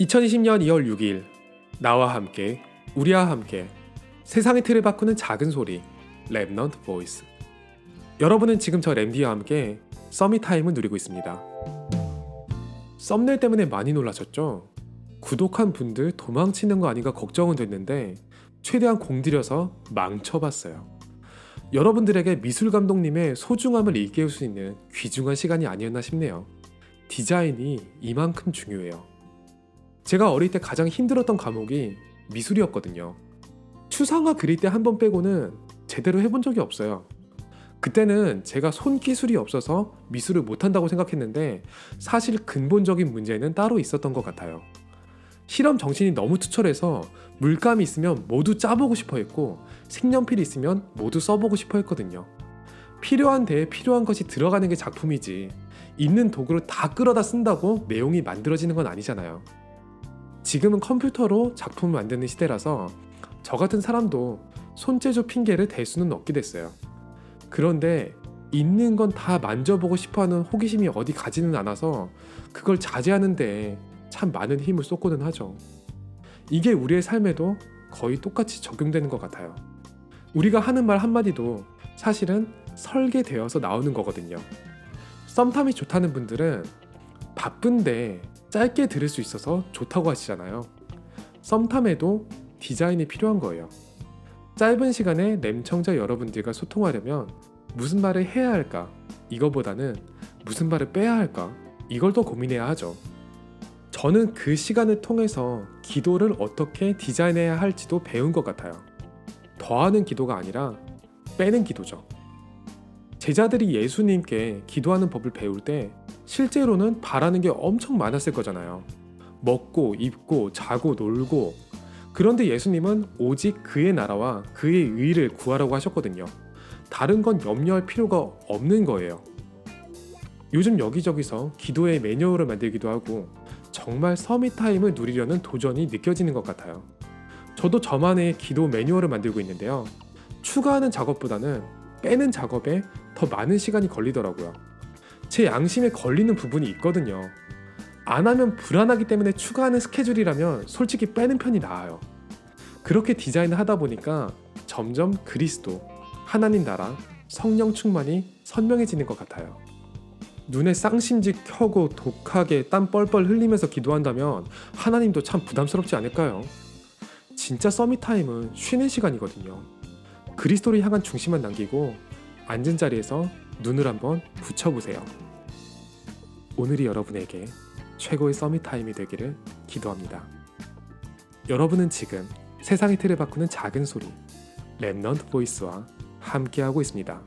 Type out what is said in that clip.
2020년 2월 6일 나와 함께 우리와 함께 세상의 틀을 바꾸는 작은 소리 Remnant Voice 여러분은 지금 저 램디와 함께 Summit Time을 누리고 있습니다. 썸네일 때문에 많이 놀라셨죠? 구독한 분들 도망치는 거 아닌가 걱정은 됐는데 최대한 공들여서 망쳐봤어요. 여러분들에게 미술 감독님의 소중함을 일깨울 수 있는 귀중한 시간이 아니었나 싶네요. 디자인이 이만큼 중요해요. 제가 어릴 때 가장 힘들었던 과목이 미술이었거든요. 추상화 그릴 때 한 번 빼고는 제대로 해본 적이 없어요. 그때는 제가 손 기술이 없어서 미술을 못한다고 생각했는데 사실 근본적인 문제는 따로 있었던 것 같아요. 실험 정신이 너무 투철해서 물감이 있으면 모두 짜보고 싶어 했고 색연필이 있으면 모두 써보고 싶어 했거든요. 필요한 데에 필요한 것이 들어가는 게 작품이지 있는 도구를 다 끌어다 쓴다고 내용이 만들어지는 건 아니잖아요. 지금은 컴퓨터로 작품을 만드는 시대라서 저 같은 사람도 손재주 핑계를 댈 수는 없게 됐어요. 그런데 있는 건 다 만져보고 싶어하는 호기심이 어디 가지는 않아서 그걸 자제하는데 참 많은 힘을 쏟고는 하죠. 이게 우리의 삶에도 거의 똑같이 적용되는 것 같아요. 우리가 하는 말 한마디도 사실은 설계되어서 나오는 거거든요. 썸탐이 좋다는 분들은 바쁜데 짧게 들을 수 있어서 좋다고 하시잖아요. 썸탐에도 디자인이 필요한 거예요. 짧은 시간에 램청자 여러분들과 소통하려면 무슨 말을 해야 할까? 이거보다는 무슨 말을 빼야 할까? 이걸 더 고민해야 하죠. 저는 그 시간을 통해서 기도를 어떻게 디자인해야 할지도 배운 것 같아요. 더하는 기도가 아니라 빼는 기도죠. 제자들이 예수님께 기도하는 법을 배울 때 실제로는 바라는 게 엄청 많았을 거잖아요. 먹고, 입고, 자고, 놀고. 그런데 예수님은 오직 그의 나라와 그의 의를 구하라고 하셨거든요. 다른 건 염려할 필요가 없는 거예요. 요즘 여기저기서 기도의 매뉴얼을 만들기도 하고 정말 서밋 타임을 누리려는 도전이 느껴지는 것 같아요. 저도 저만의 기도 매뉴얼을 만들고 있는데요. 추가하는 작업보다는 빼는 작업에 더 많은 시간이 걸리더라고요. 제 양심에 걸리는 부분이 있거든요. 안 하면 불안하기 때문에 추가하는 스케줄이라면 솔직히 빼는 편이 나아요. 그렇게 디자인을 하다 보니까 점점 그리스도, 하나님 나라, 성령 충만이 선명해지는 것 같아요. 눈에 쌍심지 켜고 독하게 땀 뻘뻘 흘리면서 기도한다면 하나님도 참 부담스럽지 않을까요? 진짜 Summit Time은 쉬는 시간이거든요. 그리스도를 향한 중심만 남기고 앉은 자리에서 눈을 한번 붙여보세요. 오늘이 여러분에게 최고의 Summit Time이 되기를 기도합니다. 여러분은 지금 세상의 틀을 바꾸는 작은 소리 Remnant Voice와 함께하고 있습니다.